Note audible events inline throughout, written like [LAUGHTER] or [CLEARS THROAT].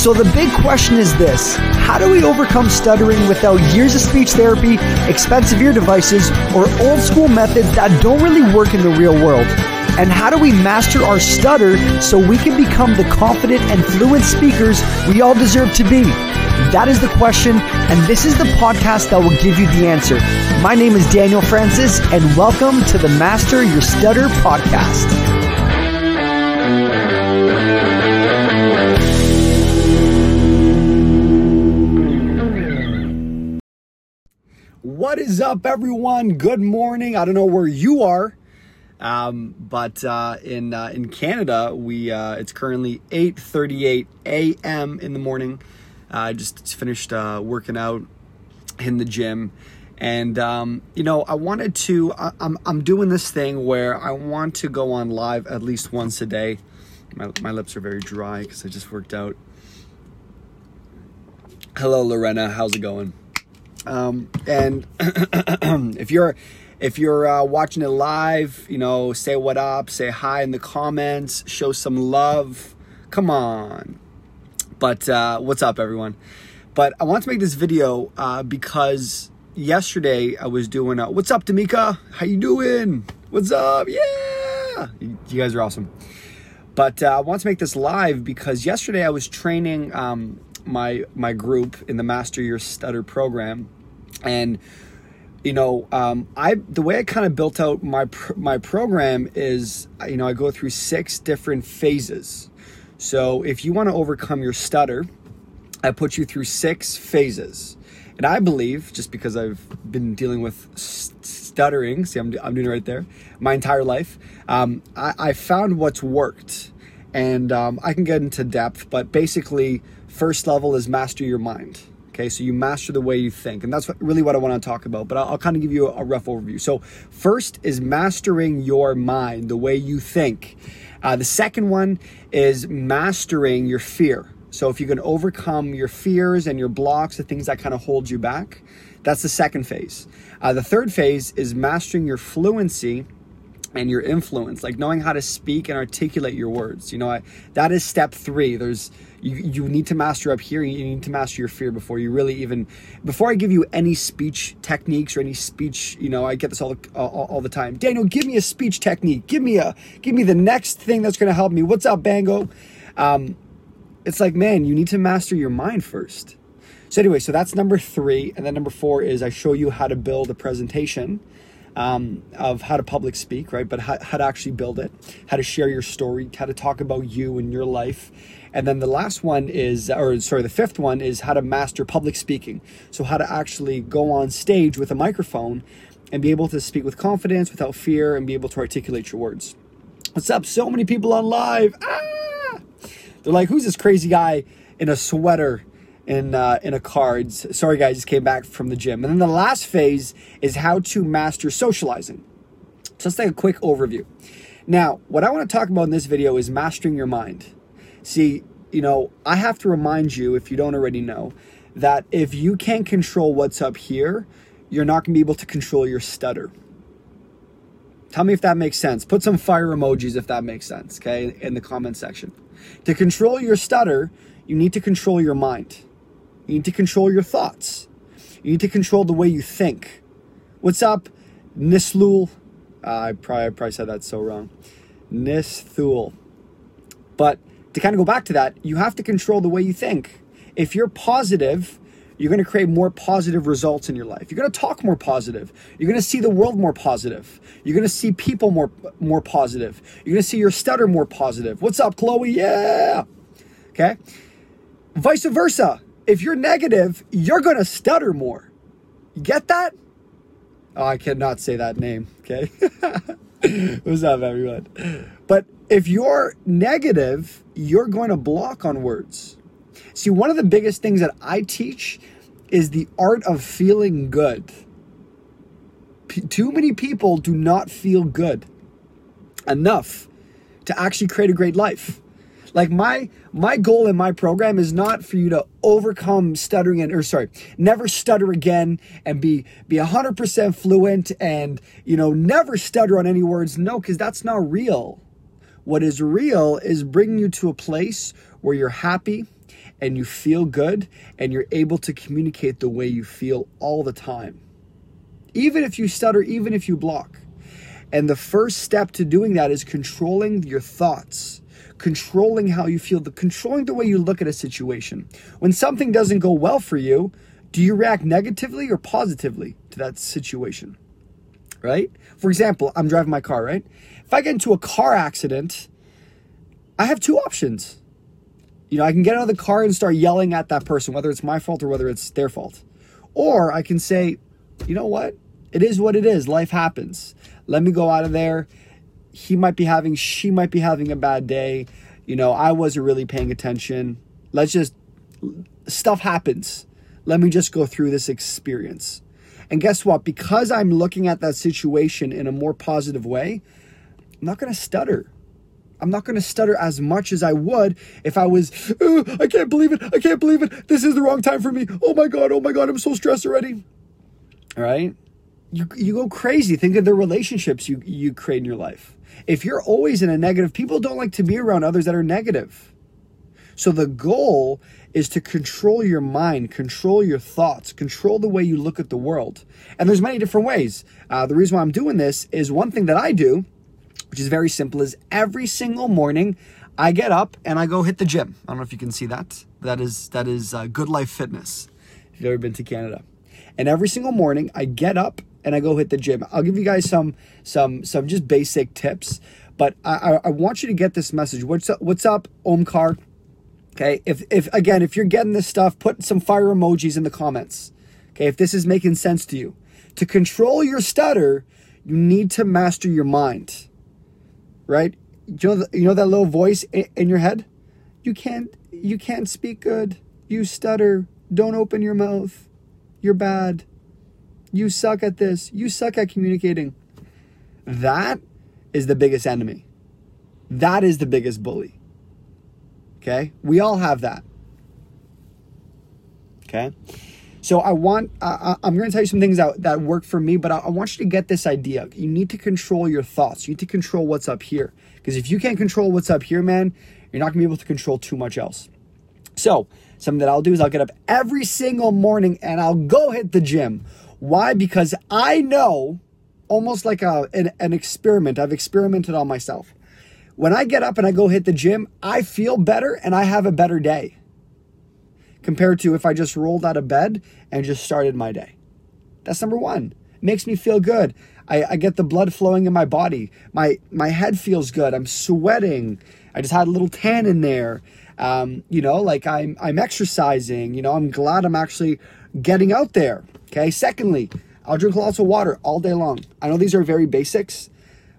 So the big question is this How do we overcome stuttering without years of speech therapy, expensive ear devices, or old school methods that don't really work in the real world? And how do we master our stutter so we can become the confident and fluent speakers we all deserve to be? That is the question, and this is the podcast that will give you the answer. My name is Daniel Francis, and welcome to the Master Your Stutter podcast. What is up, everyone? Good morning. I don't know where you are, um, but uh, in uh, in Canada, we uh, it's currently 8:38 a.m. in the morning. I just finished uh, working out in the gym, and um, you know, I wanted to. I, I'm I'm doing this thing where I want to go on live at least once a day. My my lips are very dry because I just worked out. Hello, Lorena. How's it going? Um, and [CLEARS THROAT] if you're if you're uh, watching it live, you know, say what up, say hi in the comments, show some love. Come on. But uh, what's up, everyone? But I want to make this video uh, because yesterday I was doing. A, what's up, Damika? How you doing? What's up? Yeah, you, guys are awesome. But uh, I want to make this live because yesterday I was training. Um, my my group in the Master Your Stutter program, and you know, um, I the way I kind of built out my my program is, you know, I go through six different phases. So if you want to overcome your stutter, I put you through six phases. And I believe, just because I've been dealing with stuttering, see, I'm, I'm doing it right there, my entire life, um, I, I found what's worked. And um, I can get into depth, but basically, First level is master your mind. Okay, so you master the way you think, and that's what, really what I want to talk about. But I'll, I'll kind of give you a, a, rough overview. So, first is mastering your mind, the way you think. Uh, the second one is mastering your fear. So, if you can overcome your fears and your blocks, the things that kind of hold you back, that's the second phase. Uh, the third phase is mastering your fluency and your influence, like knowing how to speak and articulate your words. You know, I, that is step three. There's you, you need to master up here. You need to master your fear before you really even before I give you any speech techniques or any speech. You know, I get this all all, all the time. Daniel, give me a speech technique. Give me a give me the next thing that's going to help me. What's up, Bango? Um, it's like, man, you need to master your mind first. So anyway, so that's number three, and then number four is I show you how to build a presentation um, of how to public speak, right? But how, how to actually build it, how to share your story, how to talk about you and your life. And then the last one is, or sorry, the fifth one is how to master public speaking. So, how to actually go on stage with a microphone and be able to speak with confidence, without fear, and be able to articulate your words. What's up? So many people on live. Ah! They're like, who's this crazy guy in a sweater in uh, in a cards. Sorry, guys, just came back from the gym. And then the last phase is how to master socializing. So let's take a quick overview. Now, what I want to talk about in this video is mastering your mind. See, you know, I have to remind you, if you don't already know, that if you can't control what's up here, you're not going to be able to control your stutter. Tell me if that makes sense. Put some fire emojis if that makes sense, okay, in the comment section. To control your stutter, you need to control your mind. You need to control your thoughts. You need to control the way you think. What's up, Nislul? Uh, I probably, I probably said that so wrong. Nisthul. But to kind of go back to that, you have to control the way you think. If you're positive, you're going to create more positive results in your life. You're going to talk more positive. You're going to see the world more positive. You're going to see people more more positive. You're going to see your stutter more positive. What's up, Chloe? Yeah. Okay. Vice versa. If you're negative, you're going to stutter more. You get that? Oh, I cannot say that name. Okay. [LAUGHS] What's up, everyone? But if you're negative, you're going to block on words. See, one of the biggest things that I teach is the art of feeling good. P- too many people do not feel good enough to actually create a great life. Like my my goal in my program is not for you to overcome stuttering and or sorry, never stutter again and be be 100% fluent and you know never stutter on any words. No, cuz that's not real. What is real is bringing you to a place where you're happy and you feel good and you're able to communicate the way you feel all the time. Even if you stutter, even if you block. And the first step to doing that is controlling your thoughts, controlling how you feel, the controlling the way you look at a situation. When something doesn't go well for you, do you react negatively or positively to that situation? Right? For example, I'm driving my car, right? If I get into a car accident, I have two options. You know, I can get out of the car and start yelling at that person, whether it's my fault or whether it's their fault. Or I can say, you know what? It is what it is. Life happens. Let me go out of there. He might be having, she might be having a bad day. You know, I wasn't really paying attention. Let's just, stuff happens. Let me just go through this experience. And guess what? Because I'm looking at that situation in a more positive way, I'm not going to stutter. I'm not going to stutter as much as I would if I was, oh, I can't believe it. I can't believe it. This is the wrong time for me. Oh my God. Oh my God. I'm so stressed already. All right. You, you go crazy. Think of the relationships you, you create in your life. If you're always in a negative, people don't like to be around others that are negative. So the goal is to control your mind, control your thoughts, control the way you look at the world. And there's many different ways. Uh, the reason why I'm doing this is one thing that I do which is very simple, is every single morning I get up and I go hit the gym. I don't know if you can see that. That is that is uh, Good Life Fitness. If you've ever been to Canada, and every single morning I get up and I go hit the gym. I'll give you guys some some some just basic tips, but I, I want you to get this message. What's up? What's up, Omkar? Okay, if if again if you're getting this stuff, put some fire emojis in the comments. Okay, if this is making sense to you, to control your stutter, you need to master your mind right? You know, you know that little voice in, in your head. You can't, you can't speak good. You stutter. Don't open your mouth. You're bad. You suck at this. You suck at communicating. That is the biggest enemy. That is the biggest bully. Okay? We all have that. Okay? So I want, uh, I'm going to tell you some things that, that work for me, but I, I, want you to get this idea. You need to control your thoughts. You need to control what's up here. Because if you can't control what's up here, man, you're not going to be able to control too much else. So something that I'll do is I'll get up every single morning and I'll go hit the gym. Why? Because I know, almost like a, an, an experiment, I've experimented on myself. When I get up and I go hit the gym, I feel better and I have a better day compared to if I just rolled out of bed and just started my day. That's number one. It makes me feel good. I, I get the blood flowing in my body. My my head feels good. I'm sweating. I just had a little tan in there. Um, you know, like I'm I'm exercising. You know, I'm glad I'm actually getting out there. Okay. Secondly, I'll drink lots of water all day long. I know these are very basics,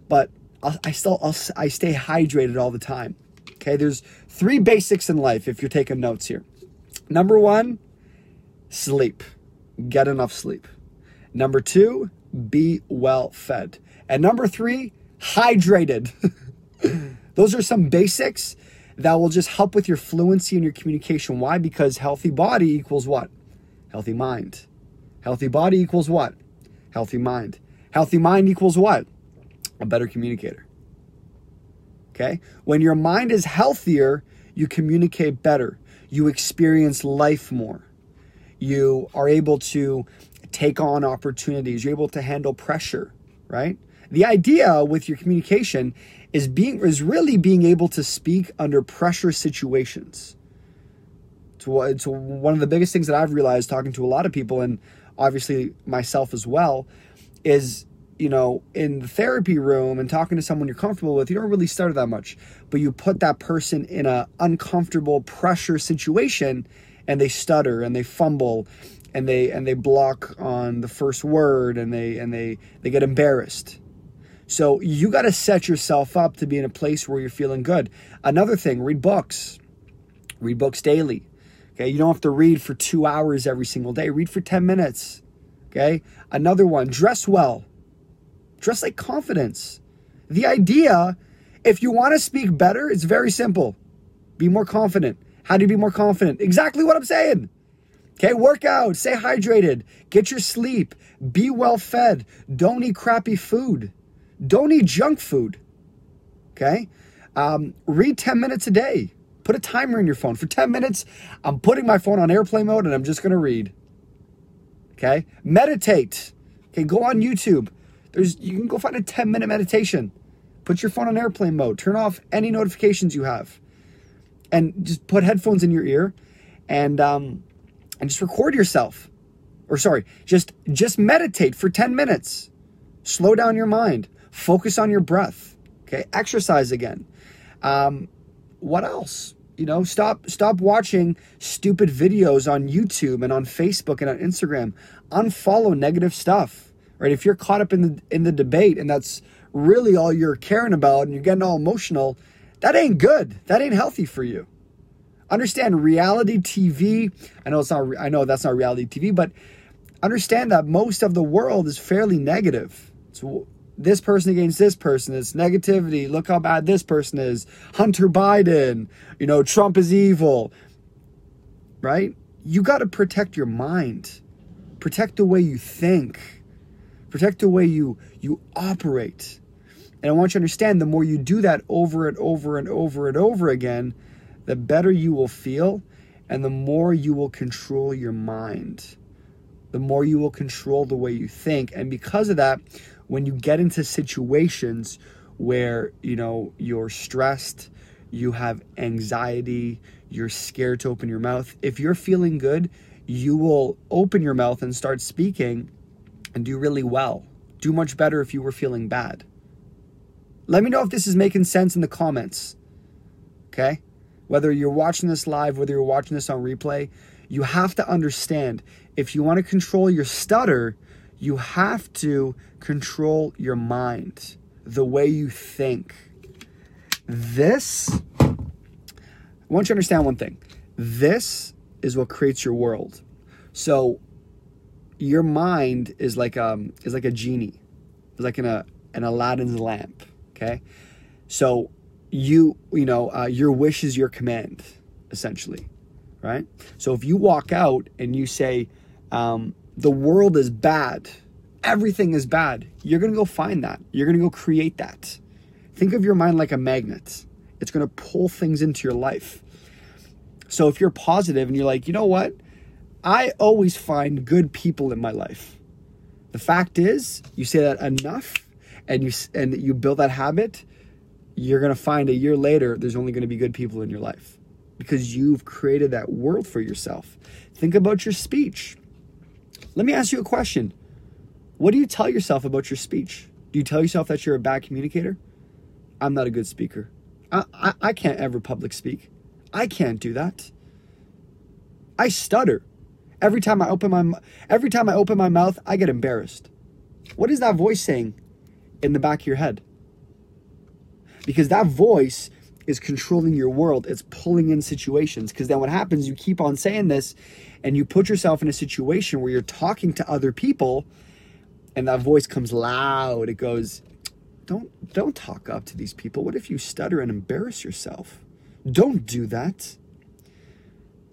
but I'll, I still I'll, I stay hydrated all the time. Okay. There's three basics in life if you're taking notes here. Number one, sleep. Get enough sleep. Number two, be well fed. And number three, hydrated. [LAUGHS] Those are some basics that will just help with your fluency and your communication. Why? Because healthy body equals what? Healthy mind. Healthy body equals what? Healthy mind. Healthy mind equals what? A better communicator. Okay? When your mind is healthier, you communicate better you experience life more. You are able to take on opportunities. You're able to handle pressure, right? The idea with your communication is being is really being able to speak under pressure situations. It's, it's one of the biggest things that I've realized talking to a lot of people and obviously myself as well is you know, in the therapy room and talking to someone you're comfortable with, you don't really stutter that much. But you put that person in a uncomfortable pressure situation and they stutter and they fumble and they and they block on the first word and they and they they get embarrassed. So you got to set yourself up to be in a place where you're feeling good. Another thing, read books. Read books daily. Okay, you don't have to read for 2 hours every single day. Read for 10 minutes. Okay? Another one, dress well Dress like confidence. The idea, if you want to speak better, it's very simple. Be more confident. How do you be more confident? Exactly what I'm saying. Okay, work out, stay hydrated, get your sleep, be well fed, don't eat crappy food, don't eat junk food. Okay, um, read 10 minutes a day, Put a timer in your phone. For 10 minutes, I'm putting my phone on airplane mode and I'm just going to read. Okay? Meditate. Okay, go on YouTube. There's you can go find a 10 minute meditation. Put your phone on airplane mode. Turn off any notifications you have. And just put headphones in your ear and um and just record yourself. Or sorry, just just meditate for 10 minutes. Slow down your mind. Focus on your breath. Okay? Exercise again. Um what else? You know, stop stop watching stupid videos on YouTube and on Facebook and on Instagram. Unfollow negative stuff. Right? If you're caught up in the in the debate and that's really all you're caring about and you're getting all emotional, that ain't good. That ain't healthy for you. Understand reality TV. I know it's not I know that's not reality TV, but understand that most of the world is fairly negative. So this person against this person. It's negativity. Look how bad this person is. Hunter Biden. You know, Trump is evil. Right? You got to protect your mind. Protect the way you think. Protect the way you you operate. And I want you to understand the more you do that over and over and over and over again, the better you will feel and the more you will control your mind. The more you will control the way you think. And because of that, when you get into situations where you know you're stressed you have anxiety you're scared to open your mouth if you're feeling good you will open your mouth and start speaking and do really well. Do much better if you were feeling bad. Let me know if this is making sense in the comments okay? Whether you're watching this live whether you're watching this on replay you have to understand if you want to control your stutter you have to control your mind, the way you think. This, I want you to understand one thing. This is what creates your world. So your mind is like um is like a genie. It's like in a an Aladdin's lamp. Okay. So you you know uh, your wish is your command essentially right so if you walk out and you say um, the world is bad, everything is bad, you're going to go find that. You're going to go create that. Think of your mind like a magnet, it's going to pull things into your life. So if you're positive and you're like, you know what? I always find good people in my life. The fact is, you say that enough and you and you build that habit, you're going to find a year later there's only going to be good people in your life because you've created that world for yourself. Think about your speech. Let me ask you a question. What do you tell yourself about your speech? Do you tell yourself that you're a bad communicator? I'm not a good speaker. I, I, I can't ever public speak. I can't do that. I stutter. Every time I open my every time I open my mouth, I get embarrassed. What is that voice saying in the back of your head? Because that voice is controlling your world. It's pulling in situations. Because then what happens, you keep on saying this and you put yourself in a situation where you're talking to other people and that voice comes loud. It goes, don't don't talk up to these people. What if you stutter and embarrass yourself? Don't do that.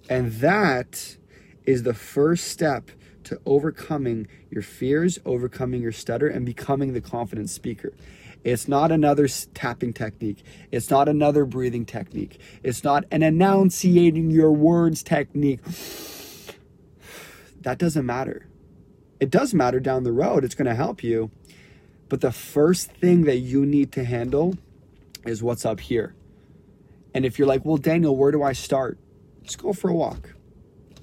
And that is the first step to overcoming your fears, overcoming your stutter, and becoming the confident speaker. It's not another tapping technique. It's not another breathing technique. It's not an enunciating your words technique. That doesn't matter. It does matter down the road, it's going to help you. But the first thing that you need to handle is what's up here. And if you're like, well, Daniel, where do I start? Just go for a walk.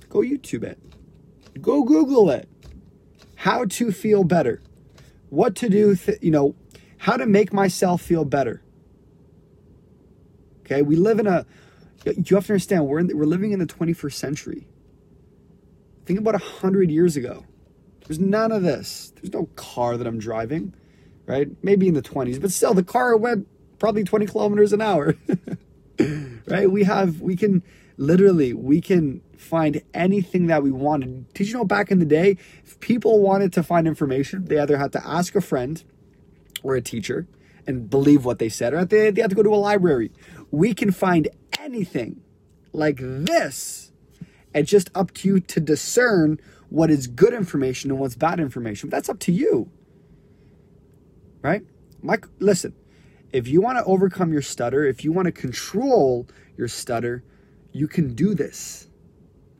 Go YouTube it. Go Google it. How to feel better. What to do, th- you know, how to make myself feel better. Okay, we live in a, you have to understand, we're, in, we're living in the 21st century. Think about a hundred years ago. There's none of this. There's no car that I'm driving, right? Maybe in the 20s, but still, the car went probably 20 kilometers an hour, [LAUGHS] right? We have, we can literally, we can find anything that we wanted. Did you know back in the day, if people wanted to find information, they either had to ask a friend or a teacher and believe what they said, or they, they have to go to a library. We can find anything like this. It's just up to you to discern what is good information and what's bad information. That's up to you. Right? Mike, listen, if you want to overcome your stutter, if you want to control your stutter, you can do this.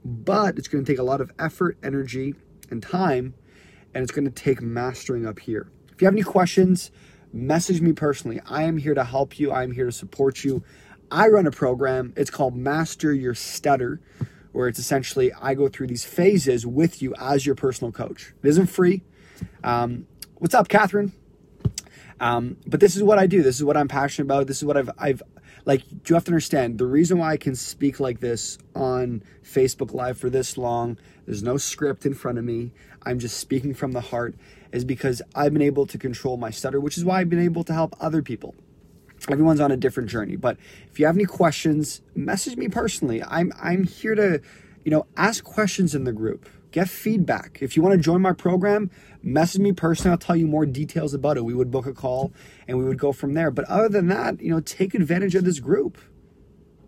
But it's going to take a lot of effort, energy, and time, and it's going to take mastering up here. If you have any questions, message me personally. I am here to help you, I am here to support you. I run a program, it's called Master Your Stutter, where it's essentially I go through these phases with you as your personal coach. It isn't free. Um, what's up, Catherine? Um, but this is what I do. This is what I'm passionate about. This is what I've I've like. You have to understand the reason why I can speak like this on Facebook Live for this long. There's no script in front of me. I'm just speaking from the heart. Is because I've been able to control my stutter, which is why I've been able to help other people. Everyone's on a different journey, but if you have any questions, message me personally. I'm I'm here to, you know, ask questions in the group get feedback. If you want to join my program, message me personally. I'll tell you more details about it. We would book a call and we would go from there. But other than that, you know, take advantage of this group.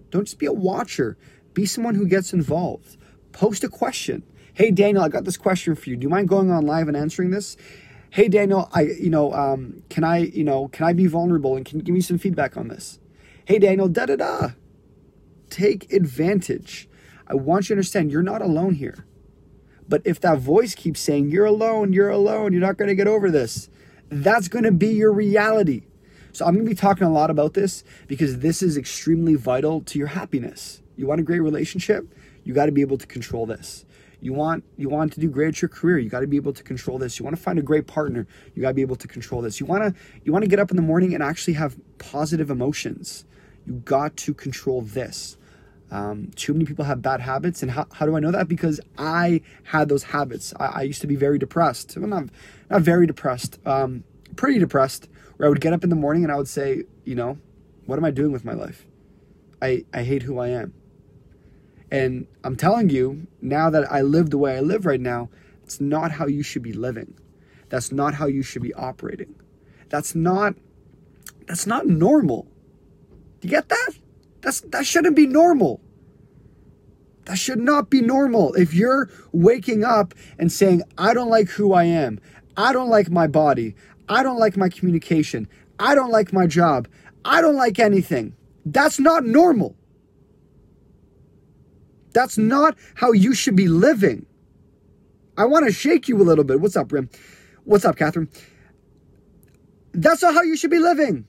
Don't just be a watcher. Be someone who gets involved. Post a question. Hey Daniel, I got this question for you. Do you mind going on live and answering this? Hey Daniel, I you know, um, can I you know can I be vulnerable and can you give me some feedback on this? Hey Daniel, da da da. Take advantage. I want you to understand you're not alone here. But if that voice keeps saying, you're alone, you're alone, you're not going to get over this, that's going to be your reality. So I'm going to be talking a lot about this because this is extremely vital to your happiness. You want a great relationship? You got to be able to control this. You want you want to do great at your career, you got to be able to control this. You want to find a great partner, you got to be able to control this. You want to you want to get up in the morning and actually have positive emotions. You got to control this. Um, too many people have bad habits. And how, how do I know that? Because I had those habits. I, I used to be very depressed. I'm not, not very depressed, um, pretty depressed, where I would get up in the morning and I would say, you know, what am I doing with my life? I, I hate who I am. And I'm telling you, now that I live the way I live right now, it's not how you should be living. That's not how you should be operating. That's not that's not normal. Do you get that? That's that shouldn't be normal. That should not be normal. If you're waking up and saying, I don't like who I am, I don't like my body, I don't like my communication, I don't like my job, I don't like anything, that's not normal. That's not how you should be living. I want to shake you a little bit. What's up, Rim? What's up, Catherine? That's not how you should be living.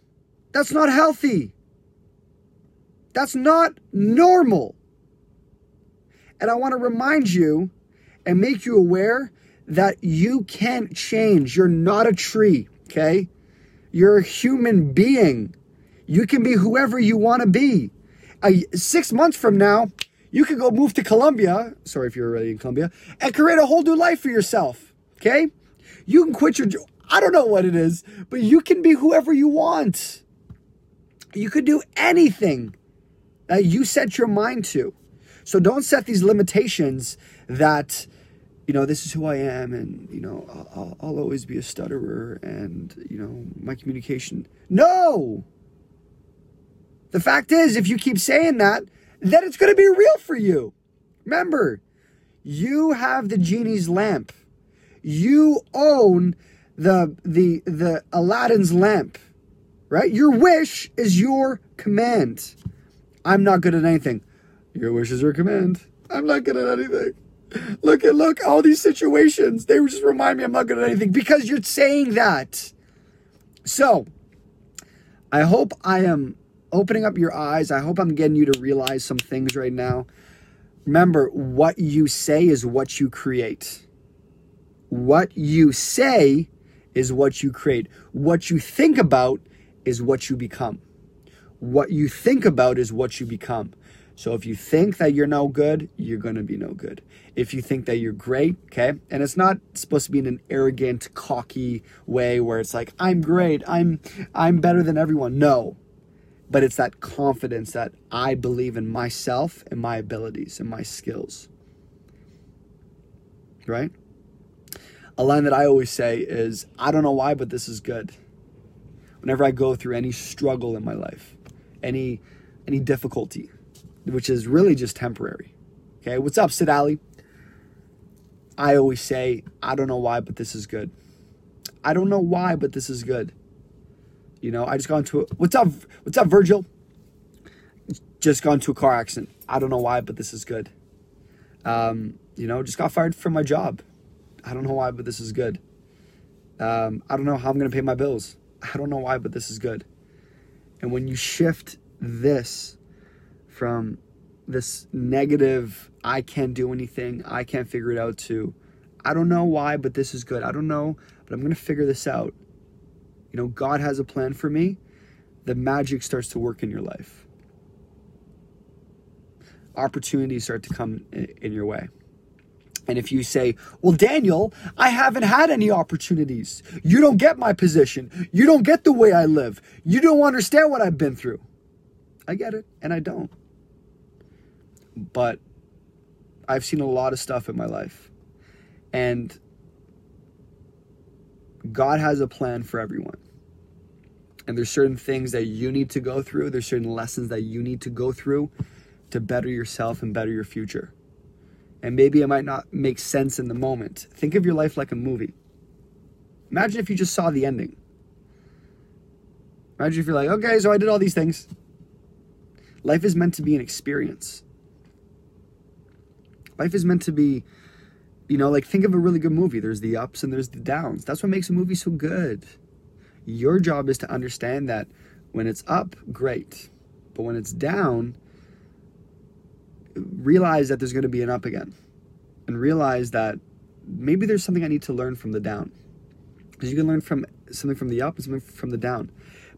That's not healthy. That's not normal. And I want to remind you and make you aware that you can change. You're not a tree, okay? You're a human being. You can be whoever you want to be. Six months from now, you could go move to Colombia. Sorry if you're already in Colombia, and create a whole new life for yourself. Okay? You can quit your. I don't know what it is, but you can be whoever you want. You could do anything that you set your mind to. So don't set these limitations that, you know, this is who I am and, you know, I'll, I'll always be a stutterer and, you know, my communication. No! The fact is, if you keep saying that, then it's going to be real for you. Remember, you have the genie's lamp. You own the the the Aladdin's lamp. Right? Your wish is your command. I'm not good at anything. Your wishes are command. I'm not good at anything. Look at look all these situations. They just remind me I'm not good at anything because you're saying that. So, I hope I am opening up your eyes. I hope I'm getting you to realize some things right now. Remember, what you say is what you create. What you say is what you create. What you think about is what you become. What you think about is what you become. So if you think that you're no good, you're going to be no good. If you think that you're great, okay? And it's not supposed to be in an arrogant, cocky way where it's like I'm great, I'm I'm better than everyone. No. But it's that confidence that I believe in myself and my abilities and my skills. Right? A line that I always say is I don't know why, but this is good. Whenever I go through any struggle in my life, any any difficulty, which is really just temporary. Okay, what's up, Sid Ali? I always say, I don't know why, but this is good. I don't know why, but this is good. You know, I just got into a, what's up? What's up, Virgil? Just got into a car accident. I don't know why, but this is good. Um, you know, just got fired from my job. I don't know why, but this is good. Um, I don't know how I'm to pay my bills. I don't know why, but this is good. And when you shift this from this negative, I can't do anything, I can't figure it out, to I don't know why, but this is good. I don't know, but I'm going to figure this out. You know, God has a plan for me. The magic starts to work in your life. Opportunities start to come in your way. And if you say, well, Daniel, I haven't had any opportunities. You don't get my position. You don't get the way I live. You don't understand what I've been through. I get it, and I don't. But I've seen a lot of stuff in my life. And God has a plan for everyone. And there's certain things that you need to go through, there's certain lessons that you need to go through to better yourself and better your future and maybe it might not make sense in the moment. Think of your life like a movie. Imagine if you just saw the ending. Imagine if you're like, okay, so I did all these things. Life is meant to be an experience. Life is meant to be, you know, like think of a really good movie. There's the ups and there's the downs. That's what makes a movie so good. Your job is to understand that when it's up, great. But when it's down, realize that there's going to be an up again and realize that maybe there's something I need to learn from the down. Because you can learn from something from the up and something from the down.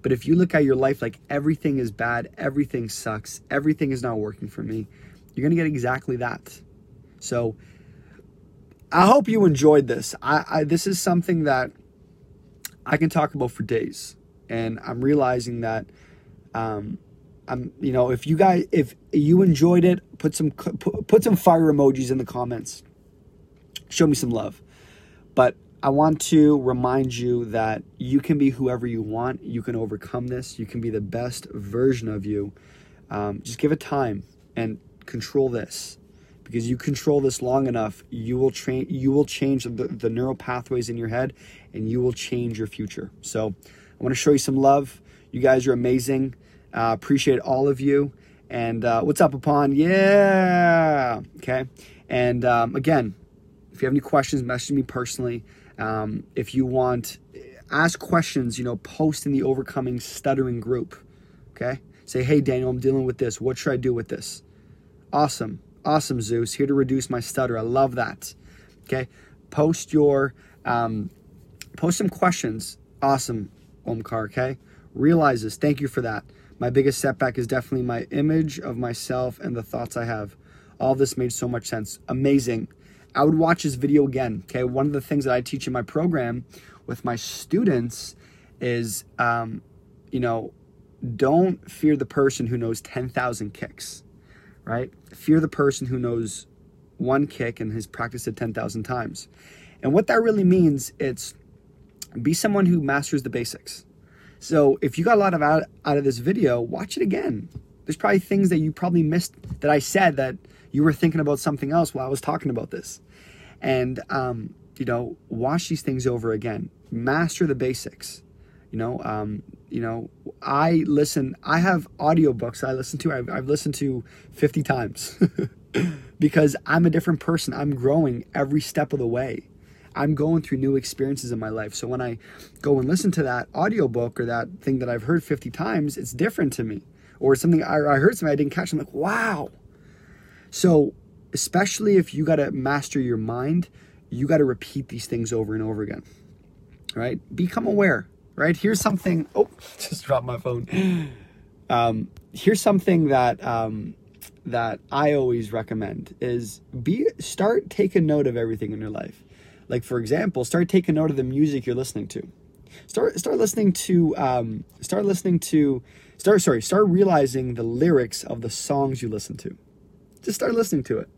But if you look at your life like everything is bad, everything sucks, everything is not working for me, you're going to get exactly that. So I hope you enjoyed this. I, I this is something that I can talk about for days. And I'm realizing that um, I'm, you know, if you guys, if you enjoyed it, put some put, put some fire emojis in the comments. Show me some love. But I want to remind you that you can be whoever you want. You can overcome this. You can be the best version of you. Um, just give it time and control this, because you control this long enough, you will train. You will change the, the neural pathways in your head, and you will change your future. So, I want to show you some love. You guys are amazing. Uh, appreciate all of you. And uh, what's up, upon? Yeah. Okay. And um, again, if you have any questions, message me personally. Um, if you want, ask questions, you know, post in the Overcoming Stuttering group. Okay. Say, hey, Daniel, I'm dealing with this. What should I do with this? Awesome. Awesome, Zeus. Here to reduce my stutter. I love that. Okay. Post your, um, post some questions. Awesome, Omkar. Okay. Realize this. Thank you for that. My biggest setback is definitely my image of myself and the thoughts I have. All this made so much sense. Amazing. I would watch this video again. Okay, one of the things that I teach in my program with my students is, um, you know, don't fear the person who knows 10,000 kicks, right? Fear the person who knows one kick and has practiced it 10,000 times. And what that really means, it's be someone who masters the basics. So if you got a lot of out, out of this video, watch it again. There's probably things that you probably missed that I said that you were thinking about something else while I was talking about this. And, um, you know, watch these things over again. Master the basics. You know, um, you know, I listen, I have audiobooks I listen to, I've, I've listened to 50 times [LAUGHS] because I'm a different person. I'm growing every step of the way. I'm going through new experiences in my life. So when I go and listen to that audiobook or that thing that I've heard 50 times, it's different to me. Or something I, I heard something I didn't catch. I'm like, wow. So especially if you got to master your mind, you got to repeat these things over and over again. Right? Become aware. Right? Here's something. Oh, [LAUGHS] just dropped my phone. Um, here's something that um, that I always recommend is be start taking note of everything in your life. Like for example, start taking note of the music you're listening to. Start start listening to um, start listening to start sorry start realizing the lyrics of the songs you listen to. Just start listening to it.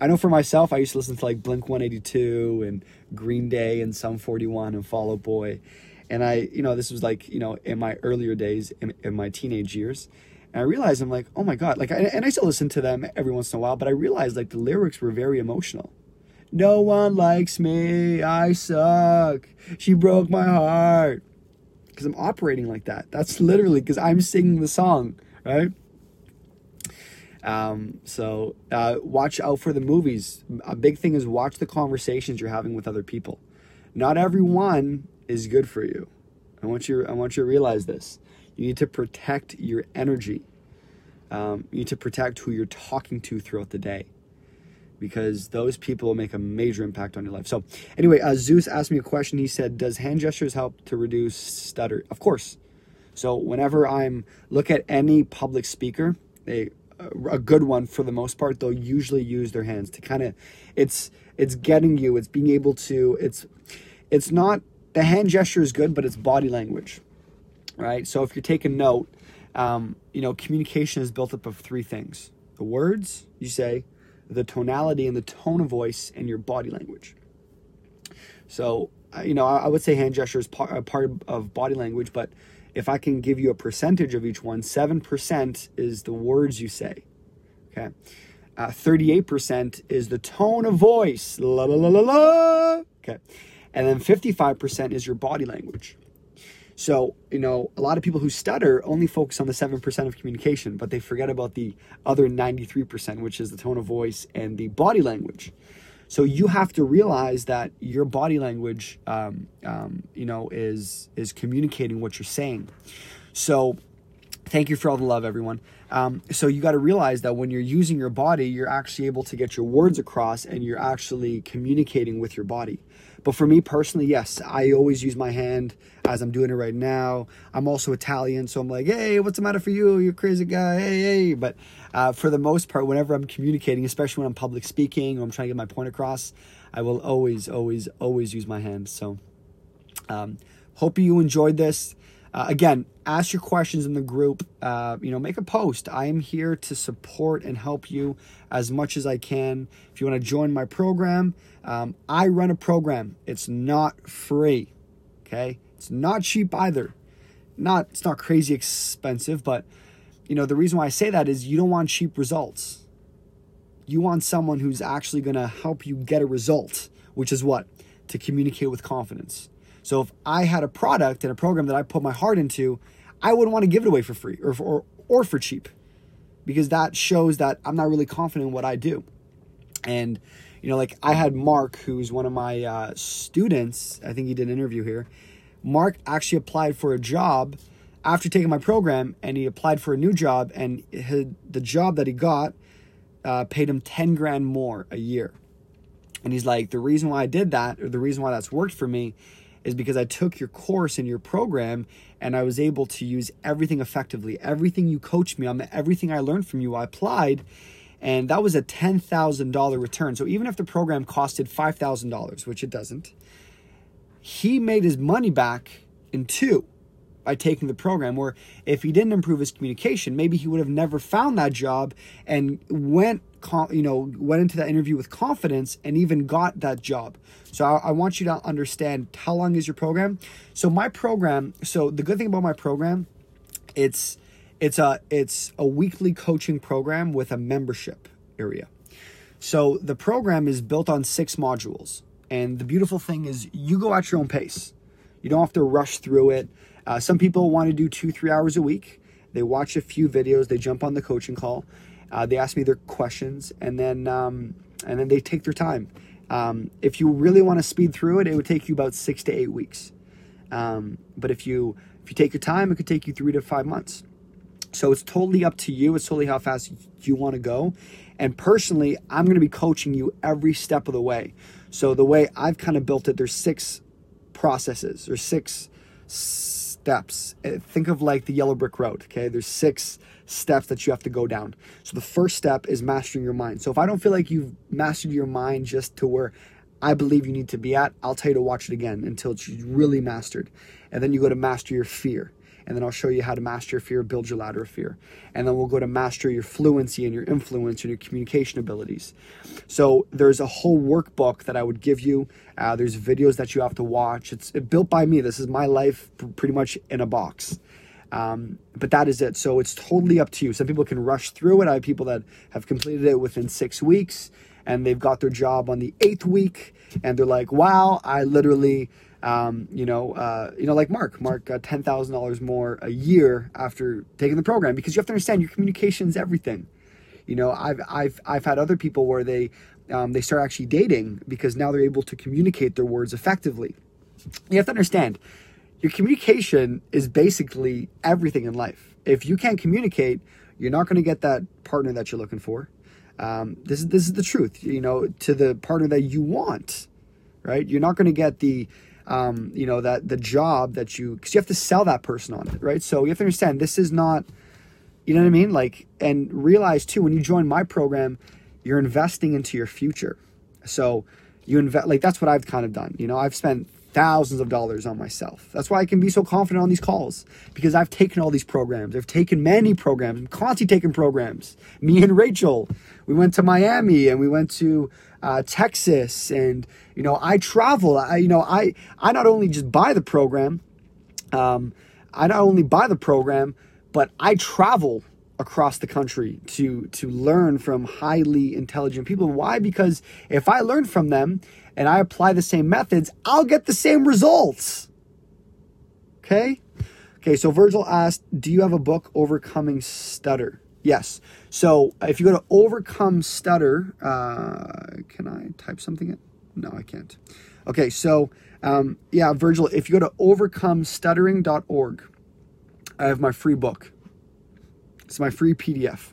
I know for myself, I used to listen to like Blink 182 and Green Day and Sum 41 and Fall Out Boy. And I, you know, this was like, you know, in my earlier days, in, in my teenage years. And I realized I'm like, oh my God. Like, I, and I still listen to them every once in a while, but I realized like the lyrics were very emotional. No one likes me. I suck. She broke my heart. because I'm operating like that. That's literally because I'm singing the song, right? Um, so uh, watch out for the movies. A big thing is watch the conversations you're having with other people. Not everyone is good for you. I want you. I want you to realize this. You need to protect your energy. Um, you need to protect who you're talking to throughout the day because those people will make a major impact on your life. So, anyway, uh, Zeus asked me a question. He said, Does hand gestures help to reduce stutter? Of course. So, whenever I'm look at any public speaker, a good one for the most part they'll usually use their hands to kind of it's it's getting you it's being able to it's it's not the hand gesture is good but it's body language right so if you're taking note um, you know communication is built up of three things the words you say the tonality and the tone of voice and your body language so you know i, I would say hand gesture is part, part of body language but if I can give you a percentage of each one, 7% is the words you say. Okay. Uh, 38% is the tone of voice. La, la, la, la, la. Okay. And then 55% is your body language. So, you know, a lot of people who stutter only focus on the 7% of communication, but they forget about the other 93%, which is the tone of voice and the body language. So you have to realize that your body language, um, um, you know, is is communicating what you're saying. So thank you for all the love, everyone. Um, so you got to realize that when you're using your body, you're actually able to get your words across, and you're actually communicating with your body. But for me personally, yes, I always use my hand as I'm doing it right now. I'm also Italian, so I'm like, hey, what's the matter for you? You're crazy guy, hey, hey. But uh, for the most part, whenever I'm communicating, especially when I'm public speaking or I'm trying to get my point across, I will always, always, always use my hands. So, um, hope you enjoyed this. Uh, again, ask your questions in the group. Uh, you know, make a post. I am here to support and help you as much as I can. If you want to join my program, um, I run a program. It's not free. Okay, it's not cheap either. Not it's not crazy expensive, but you know the reason why I say that is you don't want cheap results. You want someone who's actually going to help you get a result, which is what to communicate with confidence. So if I had a product and a program that I put my heart into, I wouldn't want to give it away for free or for, or, or for cheap because that shows that I'm not really confident in what I do. And, you know, like I had Mark, who's one of my uh, students, I think he did an interview here. Mark actually applied for a job after taking my program and he applied for a new job and had, the job that he got uh, paid him 10 grand more a year. And he's like, the reason why I did that, or the reason why that's worked for me, is because I took your course in your program and I was able to use everything effectively. Everything you coached me on, everything I learned from you, I applied. And that was a $10,000 return. So even if the program costed $5,000, which it doesn't, he made his money back in two by taking the program. Or if he didn't improve his communication, maybe he would have never found that job and went you know, went into that interview with confidence and even got that job. So I, I, want you to understand how long is your program. So my program. So the good thing about my program, it's it's a it's a weekly coaching program with a membership area. So the program is built on six modules, and the beautiful thing is you go at your own pace. You don't have to rush through it. Uh, some people want to do two three hours a week. They watch a few videos. They jump on the coaching call uh, they ask me their questions, and then um, and then they take their time. Um, if you really want to speed through it, it would take you about six to eight weeks. Um, but if you if you take your time, it could take you three to five months. So it's totally up to you. It's totally how fast you want to go. And personally, I'm going to be coaching you every step of the way. So the way I've kind of built it, there's six processes or six steps. Uh, think of like the yellow brick road. Okay, there's six steps that you have to go down. So the first step is mastering your mind. So if I don't feel like you've mastered your mind just to where I believe you need to be at, I'll tell you to watch it again until it's really mastered. And then you go to master your fear. And then I'll show you how to master your fear, build your ladder of fear. And then we'll go to master your fluency and your influence and your communication abilities. So there's a whole workbook that I would give you. Uh, there's videos that you have to watch. It's built by me. This is my life pretty much in a box. Um, but that is it. So it's totally up to you. Some people can rush through it. I have people that have completed it within six weeks and they've got their job on the eighth week and they're like, wow, I literally Um, you know, uh, you know, like Mark. Mark got ten thousand dollars more a year after taking the program because you have to understand your communication is everything. You know, I've I've I've had other people where they um, they start actually dating because now they're able to communicate their words effectively. You have to understand, your communication is basically everything in life. If you can't communicate, you're not going to get that partner that you're looking for. Um, this is this is the truth. You know, to the partner that you want, right? You're not going to get the um, you know that the job that you because you have to sell that person on it, right? So you have to understand this is not you know what I mean? Like, and realize too, when you join my program, you're investing into your future. So you invest, like, that's what I've kind of done. You know, I've spent thousands of dollars on myself. That's why I can be so confident on these calls because I've taken all these programs. I've taken many programs. I'm constantly taking programs. Me and Rachel, we went to Miami and we went to uh, Texas, and you know, I travel. I, you know, I I not only just buy the program, um, I not only buy the program, but I travel across the country to to learn from highly intelligent people. Why? Because if I learn from them and I apply the same methods, I'll get the same results. Okay? Okay, so Virgil asked, "Do you have a book overcoming stutter?" Yes. So if you go to overcome stutter, uh, can I type something in? No, I can't. Okay, so um, yeah, Virgil, if you go to overcomestuttering.org, I have my free book. It's my free PDF.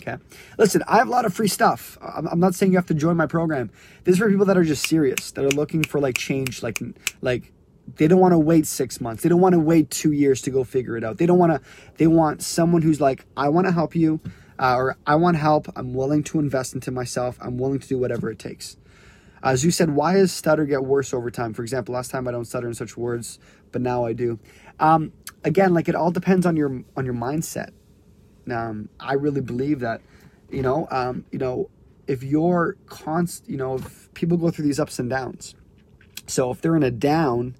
Okay. Listen, I have a lot of free stuff. I'm, not saying you have to join my program. This is for people that are just serious, that are looking for like change, like like they don't want to wait six months. They don't want to wait two years to go figure it out. They don't want to. They want someone who's like, I want to help you, uh, or I want help. I'm willing to invest into myself. I'm willing to do whatever it takes. As you said, why does stutter get worse over time? For example, last time I don't stutter in such words, but now I do. Um, again, like it all depends on your on your mindset. Um, I really believe that, you know, um, you know, if you're const, you know, if people go through these ups and downs. So if they're in a down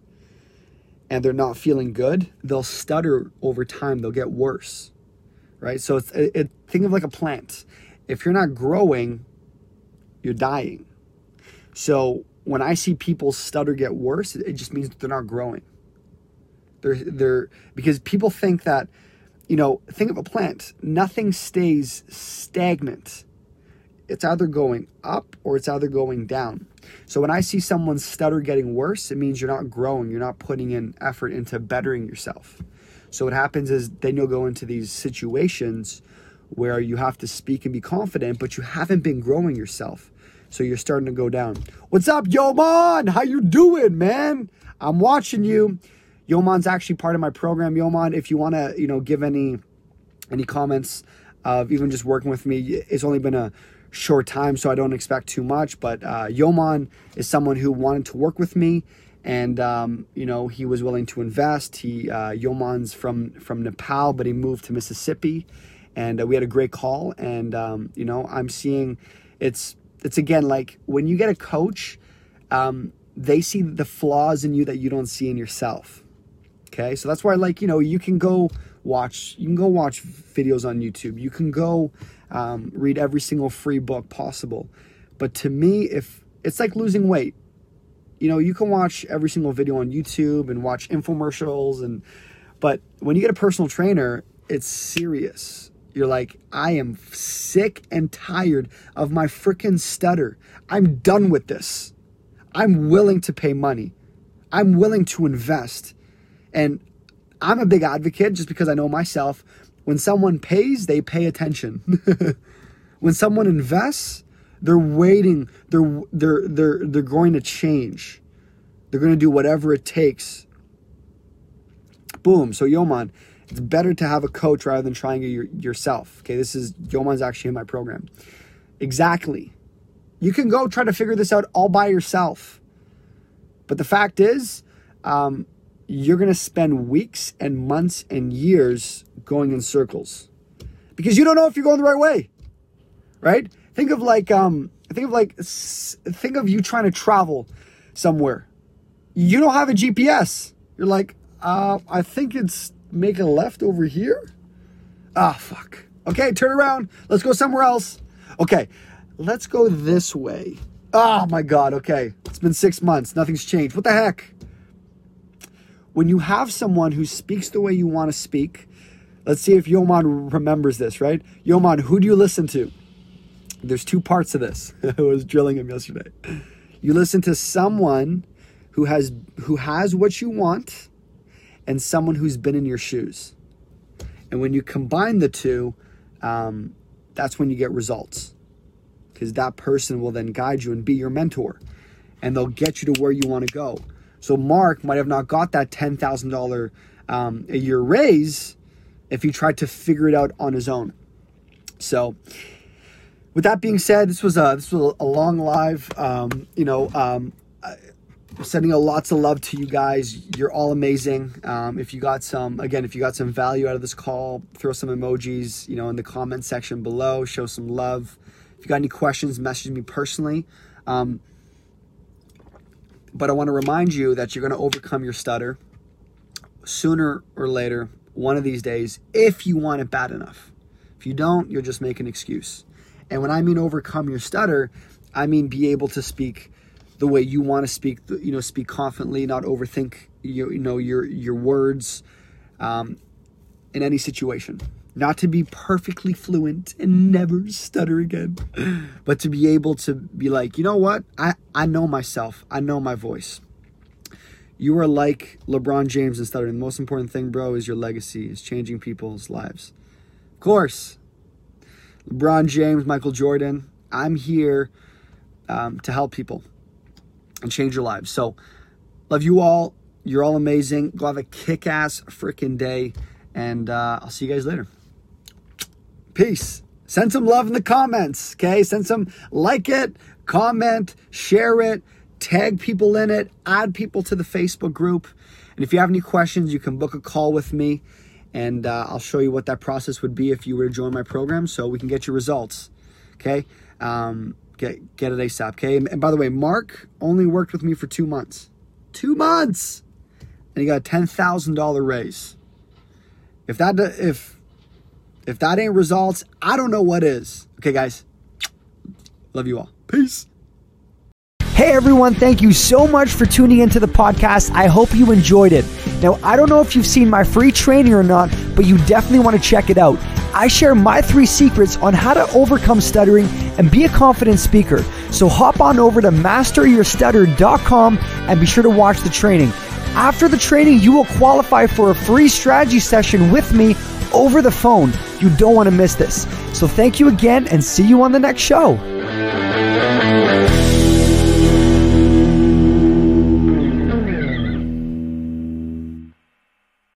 and they're not feeling good, they'll stutter over time. They'll get worse, right? So it's it, it, think of like a plant. If you're not growing, you're dying. So when I see people stutter get worse, it just means they're not growing. They're they're because people think that, you know, think of a plant. Nothing stays stagnant. It's either going up or it's either going down. So when I see someone stutter getting worse, it means you're not growing. You're not putting in effort into bettering yourself. So what happens is then you'll go into these situations where you have to speak and be confident, but you haven't been growing yourself. So you're starting to go down. What's up, Yoman? How you doing, man? I'm watching you. Yoman's actually part of my program. Yoman, if you want to, you know, give any any comments of even just working with me, it's only been a short time, so I don't expect too much. But uh, Yoman is someone who wanted to work with me, and um, you know, he was willing to invest. He uh, Yoman's from from Nepal, but he moved to Mississippi, and uh, we had a great call. And um, you know, I'm seeing it's it's again like when you get a coach. Um, they see the flaws in you that you don't see in yourself Okay, so that's why, like, you know, you can go watch, you can go watch videos on YouTube. You can go um, read every single free book possible. But to me, if it's like losing weight, you know, you can watch every single video on YouTube and watch infomercials, and but when you get a personal trainer, it's serious. You're like, I am sick and tired of my freaking stutter. I'm done with this. I'm willing to pay money. I'm willing to invest. And I'm a big advocate just because I know myself. When someone pays, they pay attention. [LAUGHS] when someone invests, they're waiting. They're they're they're they're going to change. They're going to do whatever it takes. Boom. So Yoman, it's better to have a coach rather than trying it yourself. Okay, this is Yoman's actually in my program. Exactly. You can go try to figure this out all by yourself. But the fact is, um, you're going to spend weeks and months and years going in circles because you don't know if you're going the right way. Right? Think of like um think of like think of you trying to travel somewhere. You don't have a GPS. You're like, uh, I think it's make a left over here. Ah, fuck. Okay, turn around. Let's go somewhere else. Okay, let's go this way. Oh my God. Okay, It's been six months. Nothing's changed. What the heck? When you have someone who speaks the way you want to speak, let's see if Yoman remembers this, right? Yoman, who do you listen to? There's two parts of this. [LAUGHS] I was drilling him yesterday. You listen to someone who has who has what you want and someone who's been in your shoes. And when you combine the two, um, that's when you get results. Because that person will then guide you and be your mentor. And they'll get you to where you want to go. So Mark might have not got that $10,000 um, a year raise if he tried to figure it out on his own. So with that being said, this was a this was a long live. Um, you know, um, sending a lots of love to you guys. You're all amazing. Um, if you got some, again, if you got some value out of this call, throw some emojis, you know, in the comment section below. Show some love. If you got any questions, message me personally. Um, but I want to remind you that you're going to overcome your stutter sooner or later, one of these days, if you want it bad enough. If you don't, you'll just make an excuse. And when I mean overcome your stutter, I mean be able to speak the way you want to speak, you know, speak confidently, not overthink you, you know your your words um, in any situation. Not to be perfectly fluent and never stutter again, but to be able to be like, you know what? I, I know myself. I know my voice. You are like LeBron James and stuttering. The most important thing, bro, is your legacy, is changing people's lives. Of course, LeBron James, Michael Jordan. I'm here um, to help people and change your lives. So, love you all. You're all amazing. Go have a kick ass freaking day. And uh, I'll see you guys later. Peace. Send some love in the comments, okay? Send some like it, comment, share it, tag people in it, add people to the Facebook group. And if you have any questions, you can book a call with me and uh, I'll show you what that process would be if you were to join my program so we can get your results. Okay? Um, get, get it ASAP. Okay? And by the way, Mark only worked with me for two months. Two months! And he got a $10,000 raise. If that, if, if that ain't results, I don't know what is. Okay, guys? Love you all. Peace. Hey everyone, thank you so much for tuning into the podcast. I hope you enjoyed it. Now, I don't know if you've seen my free training or not, but you definitely want to check it out. I share my three secrets on how to overcome stuttering and be a confident speaker. So hop on over to masteryourstutter.com and be sure to watch the training. After the training, you will qualify for a free strategy session with me over the phone. You don't want to miss this. So thank you again and see you on the next show.